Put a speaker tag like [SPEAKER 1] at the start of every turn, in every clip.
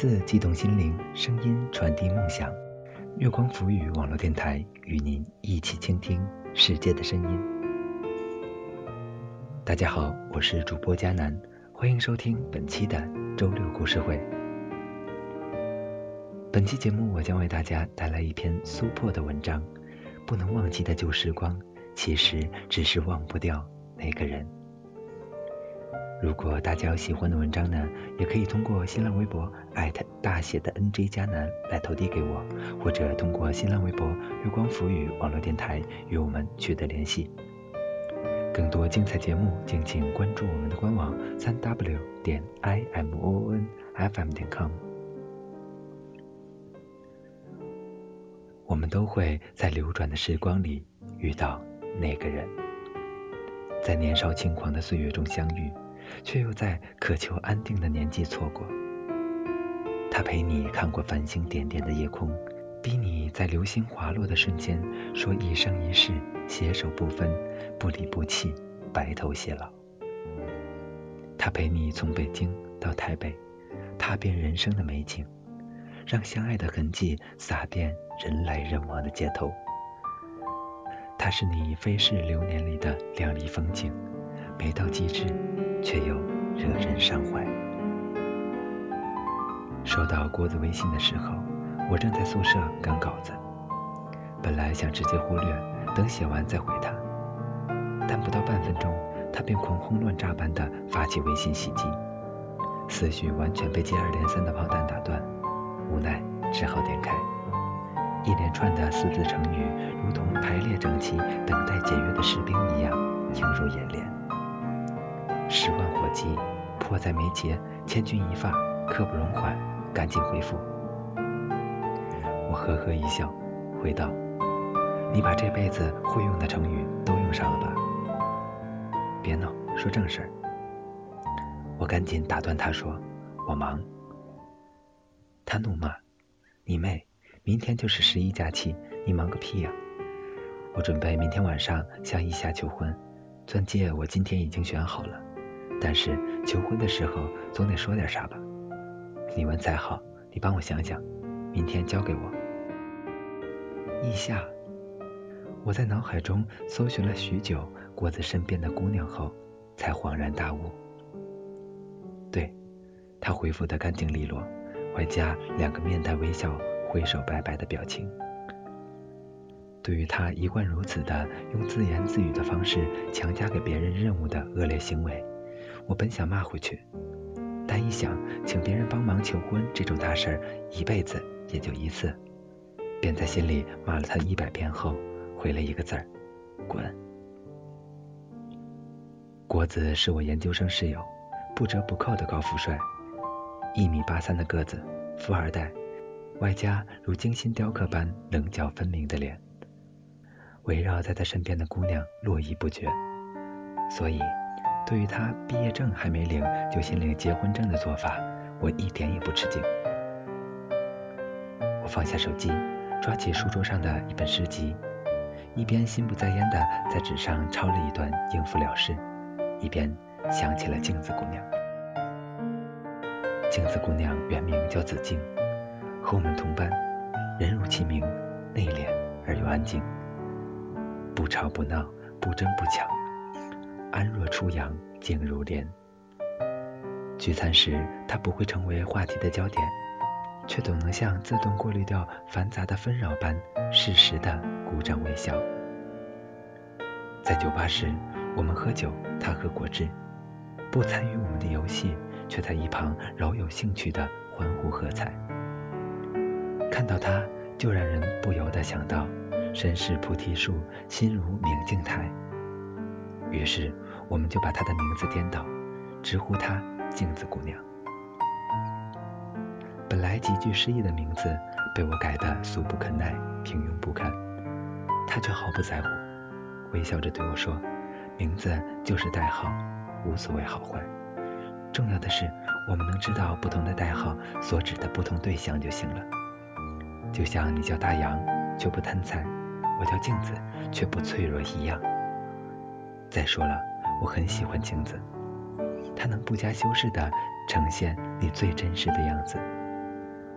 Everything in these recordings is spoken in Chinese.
[SPEAKER 1] 字激动心灵，声音传递梦想。月光浮语网络电台与您一起倾听世界的声音。大家好，我是主播佳楠，欢迎收听本期的周六故事会。本期节目我将为大家带来一篇苏破的文章。不能忘记的旧时光，其实只是忘不掉那个人。如果大家有喜欢的文章呢，也可以通过新浪微博艾特大写的 NJ 加南来投递给我，或者通过新浪微博月光浮语网络电台与我们取得联系。更多精彩节目，敬请关注我们的官网三 w 点 i m o n f m 点 com。我们都会在流转的时光里遇到那个人，在年少轻狂的岁月中相遇。却又在渴求安定的年纪错过。他陪你看过繁星点点的夜空，逼你在流星滑落的瞬间说一生一世携手不分，不离不弃，白头偕老。他陪你从北京到台北，踏遍人生的美景，让相爱的痕迹洒遍人来人往的街头。他是你飞逝流年里的亮丽风景，美到极致。却又惹人伤怀。收到郭子微信的时候，我正在宿舍赶稿子，本来想直接忽略，等写完再回他，但不到半分钟，他便狂轰乱炸般的发起微信袭击，思绪完全被接二连三的炮弹打断，无奈只好点开，一连串的四字成语，如同排列整齐、等待检阅的士兵一样映入眼帘。十万火急，迫在眉睫，千钧一发，刻不容缓，赶紧回复。我呵呵一笑，回道：“你把这辈子会用的成语都用上了吧？”别闹，说正事儿。我赶紧打断他说：“我忙。”他怒骂：“你妹！明天就是十一假期，你忙个屁呀！我准备明天晚上向意夏求婚，钻戒我今天已经选好了。”但是求婚的时候总得说点啥吧？你文采好，你帮我想想，明天交给我。意夏，我在脑海中搜寻了许久果子身边的姑娘后，才恍然大悟。对，他回复的干净利落，外加两个面带微笑、挥手拜拜的表情。对于他一贯如此的用自言自语的方式强加给别人任务的恶劣行为。我本想骂回去，但一想请别人帮忙求婚这种大事儿，一辈子也就一次，便在心里骂了他一百遍后，回了一个字儿：滚。国子是我研究生室友，不折不扣的高富帅，一米八三的个子，富二代，外加如精心雕刻般棱角分明的脸，围绕在他身边的姑娘络绎不绝，所以。对于他毕业证还没领就先领结婚证的做法，我一点也不吃惊。我放下手机，抓起书桌上的一本诗集，一边心不在焉的在纸上抄了一段应付了事，一边想起了镜子姑娘。镜子姑娘原名叫子静，和我们同班，人如其名，内敛而又安静，不吵不闹，不争不抢。安若初阳，静如莲。聚餐时，他不会成为话题的焦点，却总能像自动过滤掉繁杂的纷扰般，适时的鼓掌微笑。在酒吧时，我们喝酒，他喝果汁，不参与我们的游戏，却在一旁饶有兴趣的欢呼喝彩。看到他，就让人不由得想到：身是菩提树，心如明镜台。于是，我们就把她的名字颠倒，直呼她镜子姑娘。本来极具诗意的名字，被我改得俗不可耐、平庸不堪。她却毫不在乎，微笑着对我说：“名字就是代号，无所谓好坏。重要的是，我们能知道不同的代号所指的不同对象就行了。就像你叫大洋，却不贪财；我叫镜子，却不脆弱一样。”再说了，我很喜欢镜子，它能不加修饰的呈现你最真实的样子，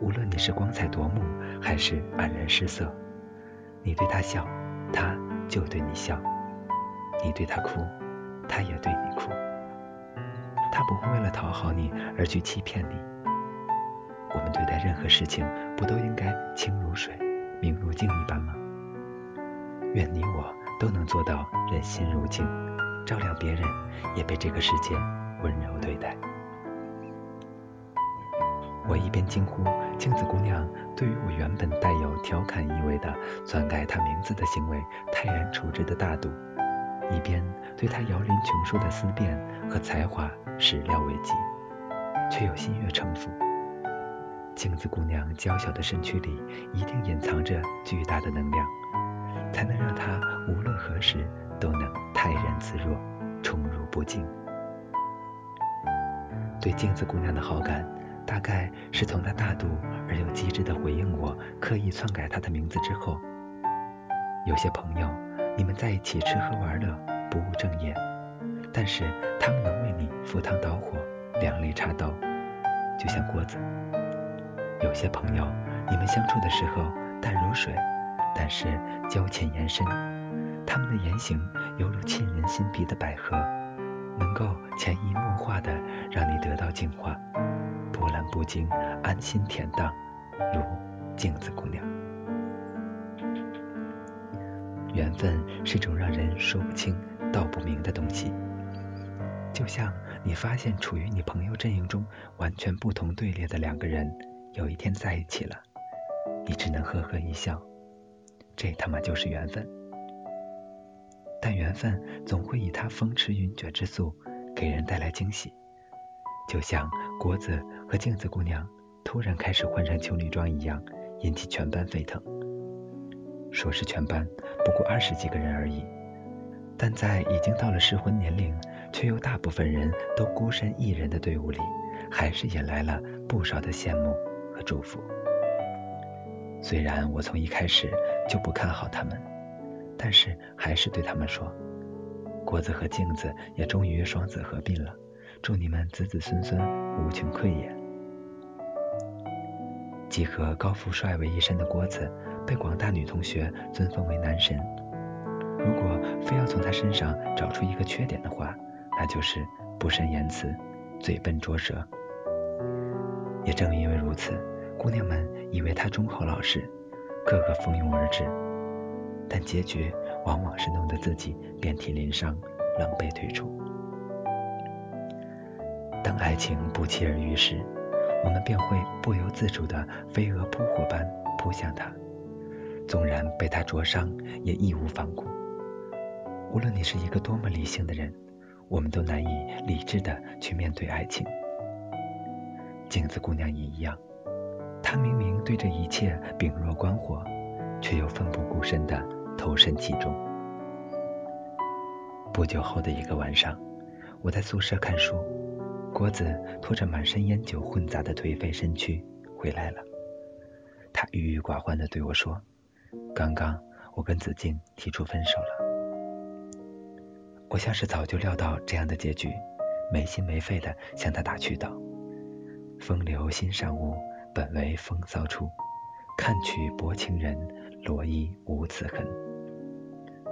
[SPEAKER 1] 无论你是光彩夺目，还是黯然失色，你对他笑，他就对你笑；你对他哭，他也对你哭。他不会为了讨好你而去欺骗你。我们对待任何事情，不都应该清如水，明如镜一般吗？愿你我都能做到人心如镜，照亮别人，也被这个世界温柔对待。我一边惊呼镜子姑娘对于我原本带有调侃意味的篡改她名字的行为泰然处之的大度，一边对她摇铃琼书的思辨和才华始料未及，却又心悦诚服。镜子姑娘娇小的身躯里一定隐藏着巨大的能量，才能让她无论何时都能泰然自若，宠辱不惊。对镜子姑娘的好感。大概是从她大度而又机智的回应我刻意篡改她的名字之后，有些朋友，你们在一起吃喝玩乐，不务正业，但是他们能为你赴汤蹈火，两肋插刀，就像郭子。有些朋友，你们相处的时候淡如水，但是交浅言深，他们的言行犹如沁人心脾的百合，能够潜移默化的让你得到净化。波澜不惊，安心恬淡，如镜子姑娘。缘分是种让人说不清道不明的东西，就像你发现处于你朋友阵营中完全不同队列的两个人，有一天在一起了，你只能呵呵一笑，这他妈就是缘分。但缘分总会以它风驰云卷之速，给人带来惊喜。就像国子和镜子姑娘突然开始换上情侣装一样，引起全班沸腾。说是全班，不过二十几个人而已，但在已经到了适婚年龄，却又大部分人都孤身一人的队伍里，还是引来了不少的羡慕和祝福。虽然我从一开始就不看好他们，但是还是对他们说：郭子和镜子也终于双子合并了。祝你们子子孙孙无穷匮也。既和高富帅为一身的郭子，被广大女同学尊奉为男神。如果非要从他身上找出一个缺点的话，那就是不善言辞，嘴笨拙舌。也正因为如此，姑娘们以为他忠厚老实，个个蜂拥而至。但结局往往是弄得自己遍体鳞伤，狼狈退出。当爱情不期而遇时，我们便会不由自主的飞蛾扑火般扑向他，纵然被他灼伤，也义无反顾。无论你是一个多么理性的人，我们都难以理智的去面对爱情。镜子姑娘也一样，他明明对这一切秉若观火，却又奋不顾身地投身其中。不久后的一个晚上，我在宿舍看书。郭子拖着满身烟酒混杂的颓废身躯回来了，他郁郁寡欢地对我说：“刚刚我跟子静提出分手了。”我像是早就料到这样的结局，没心没肺地向他打趣道：“风流心上物，本为风骚处，看取薄情人，罗衣无此痕。”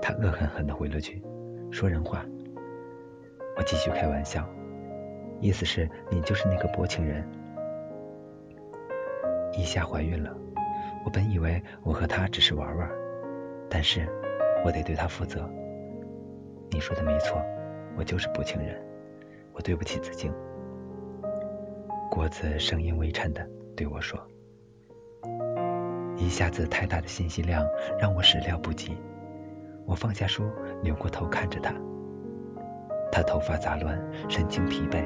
[SPEAKER 1] 他恶狠狠地回了句：“说人话。”我继续开玩笑。意思是你就是那个薄情人。一夏怀孕了，我本以为我和她只是玩玩，但是我得对她负责。你说的没错，我就是薄情人，我对不起子静。郭子声音微颤的对我说：“一下子太大的信息量让我始料不及。”我放下书，扭过头看着他，他头发杂乱，神情疲惫。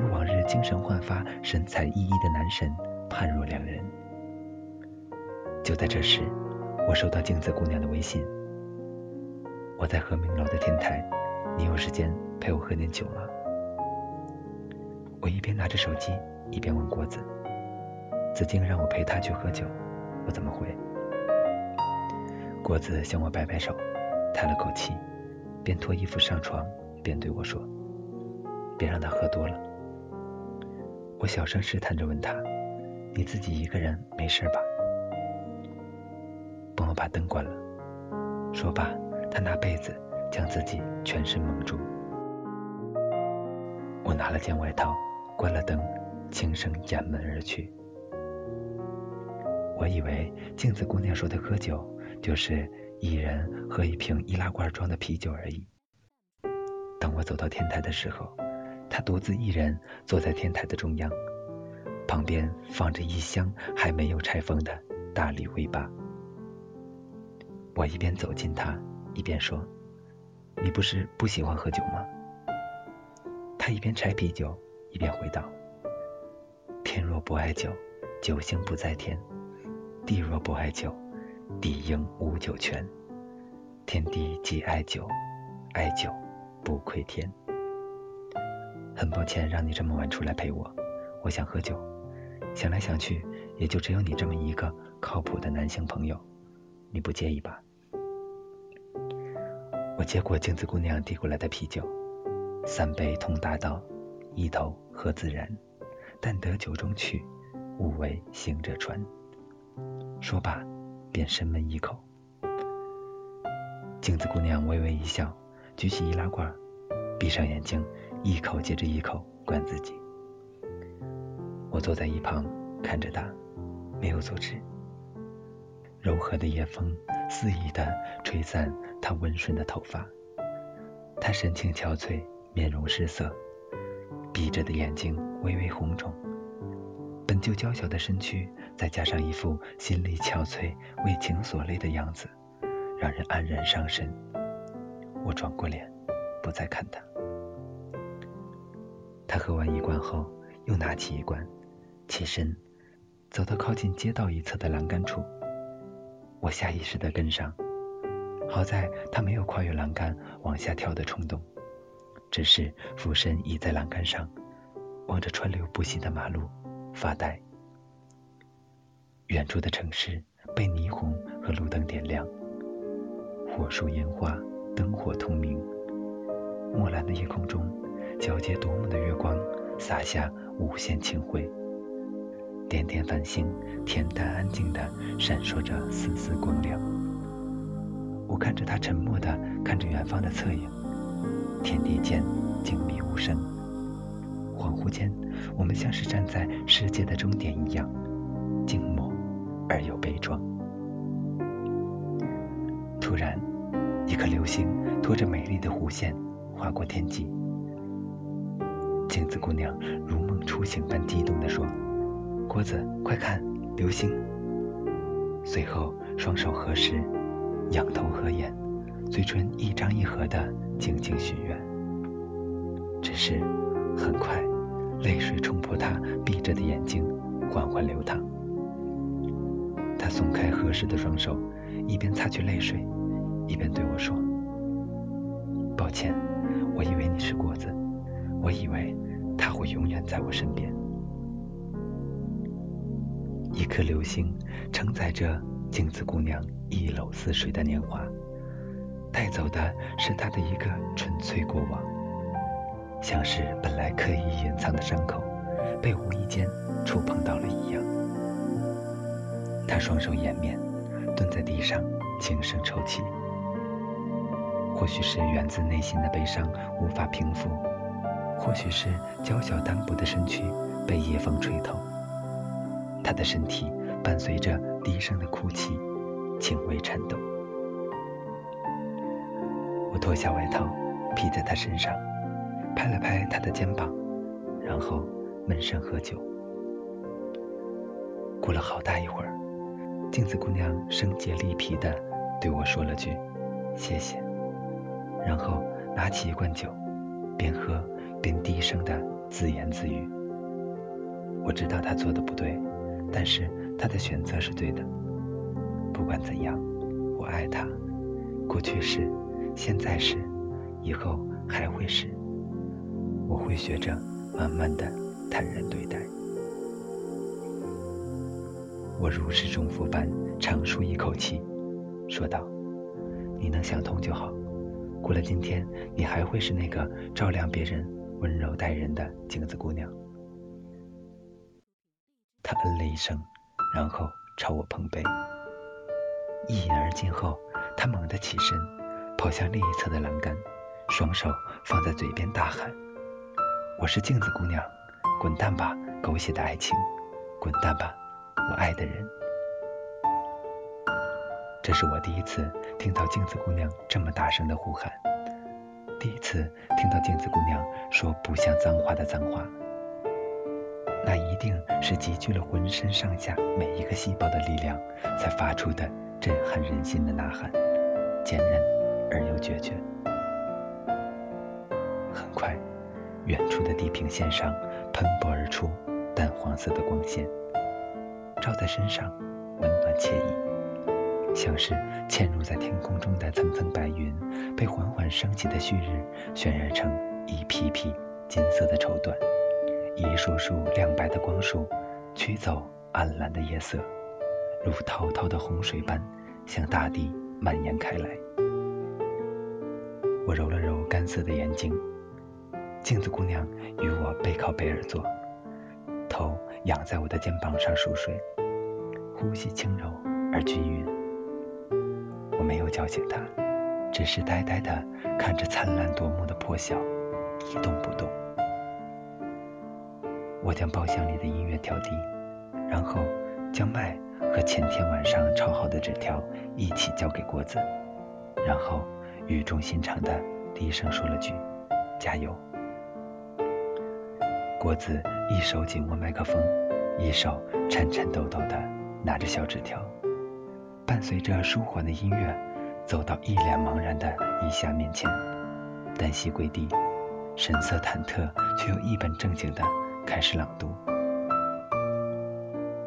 [SPEAKER 1] 与往日精神焕发、神采奕奕的男神判若两人。就在这时，我收到镜子姑娘的微信：“我在和明楼的天台，你有时间陪我喝点酒吗？”我一边拿着手机，一边问郭子：“子静让我陪她去喝酒，我怎么回？”果子向我摆摆手，叹了口气，边脱衣服上床，边对我说：“别让她喝多了。”我小声试探着问他：“你自己一个人没事吧？帮我把灯关了。说罢，他拿被子将自己全身蒙住。我拿了件外套，关了灯，轻声掩门而去。我以为镜子姑娘说的喝酒，就是一人喝一瓶易拉罐装的啤酒而已。当我走到天台的时候，她独自一人坐在天台的中央，旁边放着一箱还没有拆封的大礼 V 八。我一边走近她，一边说：“你不是不喜欢喝酒吗？”她一边拆啤酒，一边回道：“天若不爱酒，酒星不在天；地若不爱酒，地应无酒泉。天地既爱酒，爱酒不亏天。”很抱歉让你这么晚出来陪我，我想喝酒。想来想去，也就只有你这么一个靠谱的男性朋友。你不介意吧？我接过镜子姑娘递过来的啤酒，三杯通大道，一头喝自然，但得酒中趣，勿为行者传。说罢，便深闷一口。镜子姑娘微微一笑，举起易拉罐，闭上眼睛，一口接着一口灌自己。我坐在一旁看着她，没有阻止。柔和的夜风肆意地吹散她温顺的头发，她神情憔悴，面容失色，闭着的眼睛微微红肿，本就娇小的身躯，再加上一副心力憔悴、为情所累的样子，让人黯然伤神。我转过脸，不再看他。他喝完一罐后，又拿起一罐，起身，走到靠近街道一侧的栏杆处。我下意识地跟上，好在他没有跨越栏杆往下跳的冲动，只是俯身倚在栏杆上，望着川流不息的马路发呆。远处的城市被霓虹和路灯点亮，火树烟花，灯火通明。墨蓝的夜空中，皎洁夺目的月光洒下无限清辉。点点繁星，恬淡安静地闪烁着丝丝光亮。我看着他沉默地看着远方的侧影，天地间静谧无声。恍惚间，我们像是站在世界的终点一样，静默而又悲壮。突然，一颗流星拖着美丽的弧线划过天际。镜子姑娘如梦初醒般激动地说。郭子，快看，流星！随后双手合十，仰头合眼，嘴唇一张一合的静静许愿。只是很快，泪水冲破他闭着的眼睛，缓缓流淌。他松开合十的双手，一边擦去泪水，一边对我说：“抱歉，我以为你是果子，我以为他会永远在我身边。”一颗流星承载着镜子姑娘一搂似水的年华，带走的是她的一个纯粹过往，像是本来刻意隐藏的伤口，被无意间触碰到了一样。他双手掩面，蹲在地上轻声抽泣，或许是源自内心的悲伤无法平复，或许是娇小单薄的身躯被夜风吹透。他的身体伴随着低声的哭泣，轻微颤抖。我脱下外套披在他身上，拍了拍他的肩膀，然后闷声喝酒。过了好大一会儿，镜子姑娘声竭力疲的对我说了句“谢谢”，然后拿起一罐酒，边喝边低声的自言自语。我知道她做的不对。但是他的选择是对的。不管怎样，我爱他，过去是，现在是，以后还会是。我会学着慢慢的坦然对待。我如释重负般长舒一口气，说道：“你能想通就好。过了今天，你还会是那个照亮别人、温柔待人的镜子姑娘。”他嗯了一声，然后朝我碰杯。一饮而尽后，他猛地起身，跑向另一侧的栏杆，双手放在嘴边大喊：“我是镜子姑娘，滚蛋吧，狗血的爱情，滚蛋吧，我爱的人。”这是我第一次听到镜子姑娘这么大声的呼喊，第一次听到镜子姑娘说不像脏话的脏话。那一定是集聚了浑身上下每一个细胞的力量才发出的震撼人心的呐喊，坚韧而又决绝。远处的地平线上喷薄而出淡黄色的光线，照在身上温暖惬意。像是嵌入在天空中的层层白云，被缓缓升起的旭日渲染成一匹匹金色的绸缎，一束束亮白的光束驱走暗蓝的夜色，如滔滔的洪水般向大地蔓延开来。我揉了揉干涩的眼睛，镜子姑娘与我背靠背而坐，头仰在我的肩膀上熟睡，呼吸轻柔而均匀。我没有叫醒他，只是呆呆地看着灿烂夺目的破晓，一动不动。我将包厢里的音乐调低，然后将麦和前天晚上抄好的纸条一起交给郭子，然后语重心长地低声说了句：“加油。”郭子一手紧握麦克风，一手颤颤抖抖地拿着小纸条。伴随着舒缓的音乐，走到一脸茫然的伊夏面前，单膝跪地，神色忐忑却又一本正经的开始朗读。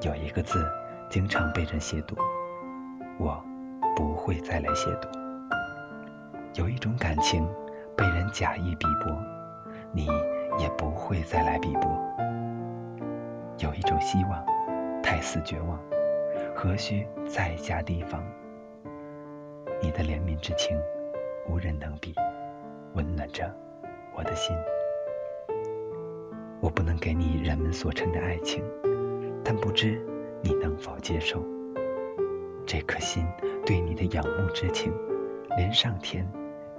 [SPEAKER 1] 有一个字经常被人亵渎，我不会再来亵渎。有一种感情被人假意逼迫，你也不会再来逼迫。有一种希望太似绝望。何须再加提防？你的怜悯之情，无人能比，温暖着我的心。我不能给你人们所称的爱情，但不知你能否接受这颗心对你的仰慕之情，连上天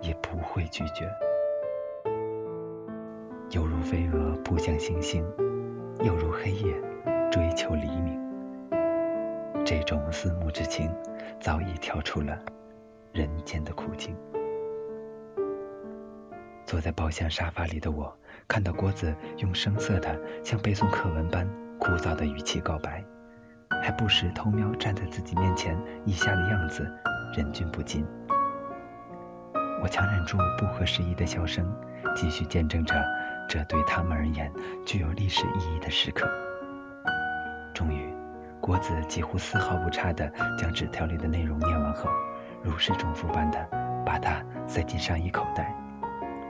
[SPEAKER 1] 也不会拒绝。犹如飞蛾扑向星星，又如黑夜追求黎明。这种思慕之情，早已跳出了人间的苦境。坐在包厢沙发里的我，看到郭子用生涩的像背诵课文般枯燥的语气告白，还不时偷瞄站在自己面前一下的样子，忍俊不禁。我强忍住不合时宜的笑声，继续见证着这对他们而言具有历史意义的时刻。终于。郭子几乎丝毫不差地将纸条里的内容念完后，如释重负般的把它塞进上衣口袋，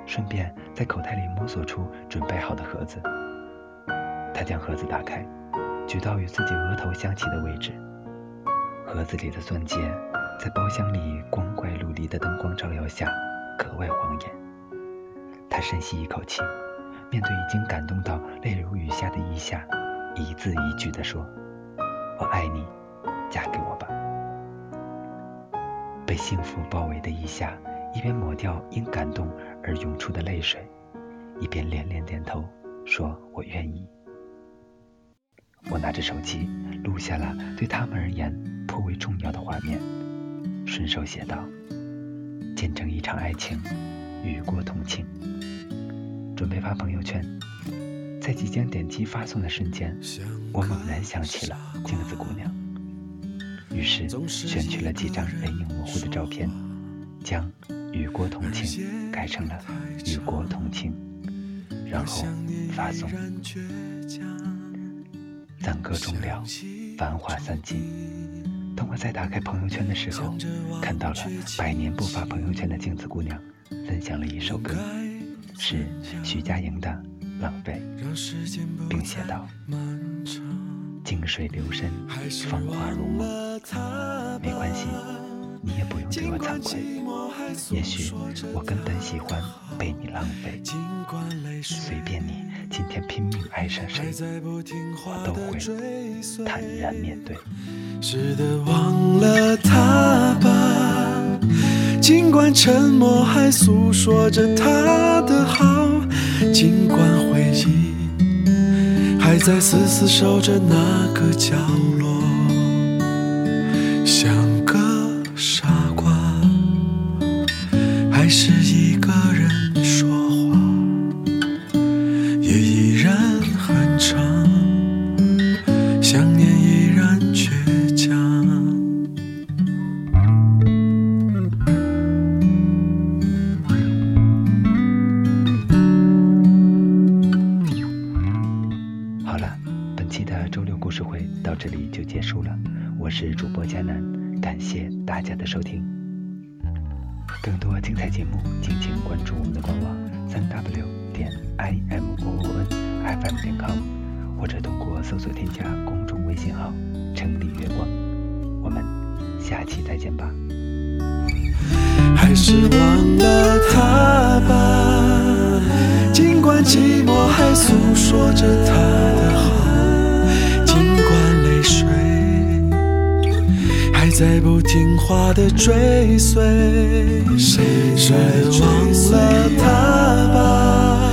[SPEAKER 1] 顺便在口袋里摸索出准备好的盒子。他将盒子打开，举到与自己额头相齐的位置。盒子里的钻戒在包厢里光怪陆离的灯光照耀下格外晃眼。他深吸一口气，面对已经感动到泪如雨下的伊夏，一字一句地说。我爱你，嫁给我吧。被幸福包围的一夏，一边抹掉因感动而涌出的泪水，一边连连点头，说我愿意。我拿着手机录下了对他们而言颇为重要的画面，顺手写道：“见证一场爱情，与国同庆。”准备发朋友圈。在即将点击发送的瞬间，我猛然想起了镜子姑娘，于是选取了几张人影模糊的照片，将“与国同庆”改成了“与国同庆”，然后发送。赞歌终了，繁华散尽。当我在打开朋友圈的时候，看到了百年不发朋友圈的镜子姑娘分享了一首歌，是徐佳莹的。浪费，并写道：“静水流深，芳华如梦。没关系，你也不用对我惭愧。也许我根本喜欢被你浪费，随便你今天拼命爱上谁，我都会坦然面对。
[SPEAKER 2] 是的，忘了他，尽管沉默还诉说着他的好，尽管回忆还在死死守着那个角落，想
[SPEAKER 1] 是主播佳南，感谢大家的收听。更多精彩节目，敬请关注我们的官网三 w 点 i m o o n f m 点 com，或者通过搜索添加公众微信号“城里月光”。我们下期再见吧。
[SPEAKER 2] 还是忘了他吧，尽管寂寞还诉说着他的好，还在不听话的追随。谁谁忘了他吧，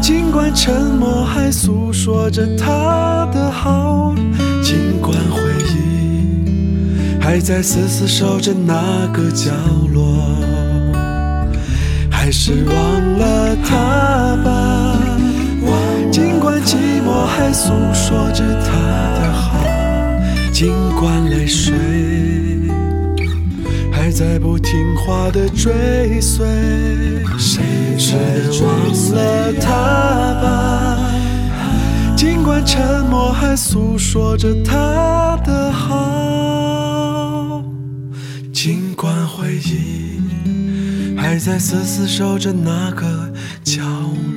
[SPEAKER 2] 尽管沉默还诉说着他的好，尽管回忆。还在死死守着那个角落，还是忘了他吧。尽管寂寞还诉说着他的好，尽管泪水还在不听话的追随，谁忘了他吧。尽管沉默还诉说着他的好，尽管回忆还在死死守着那个角落。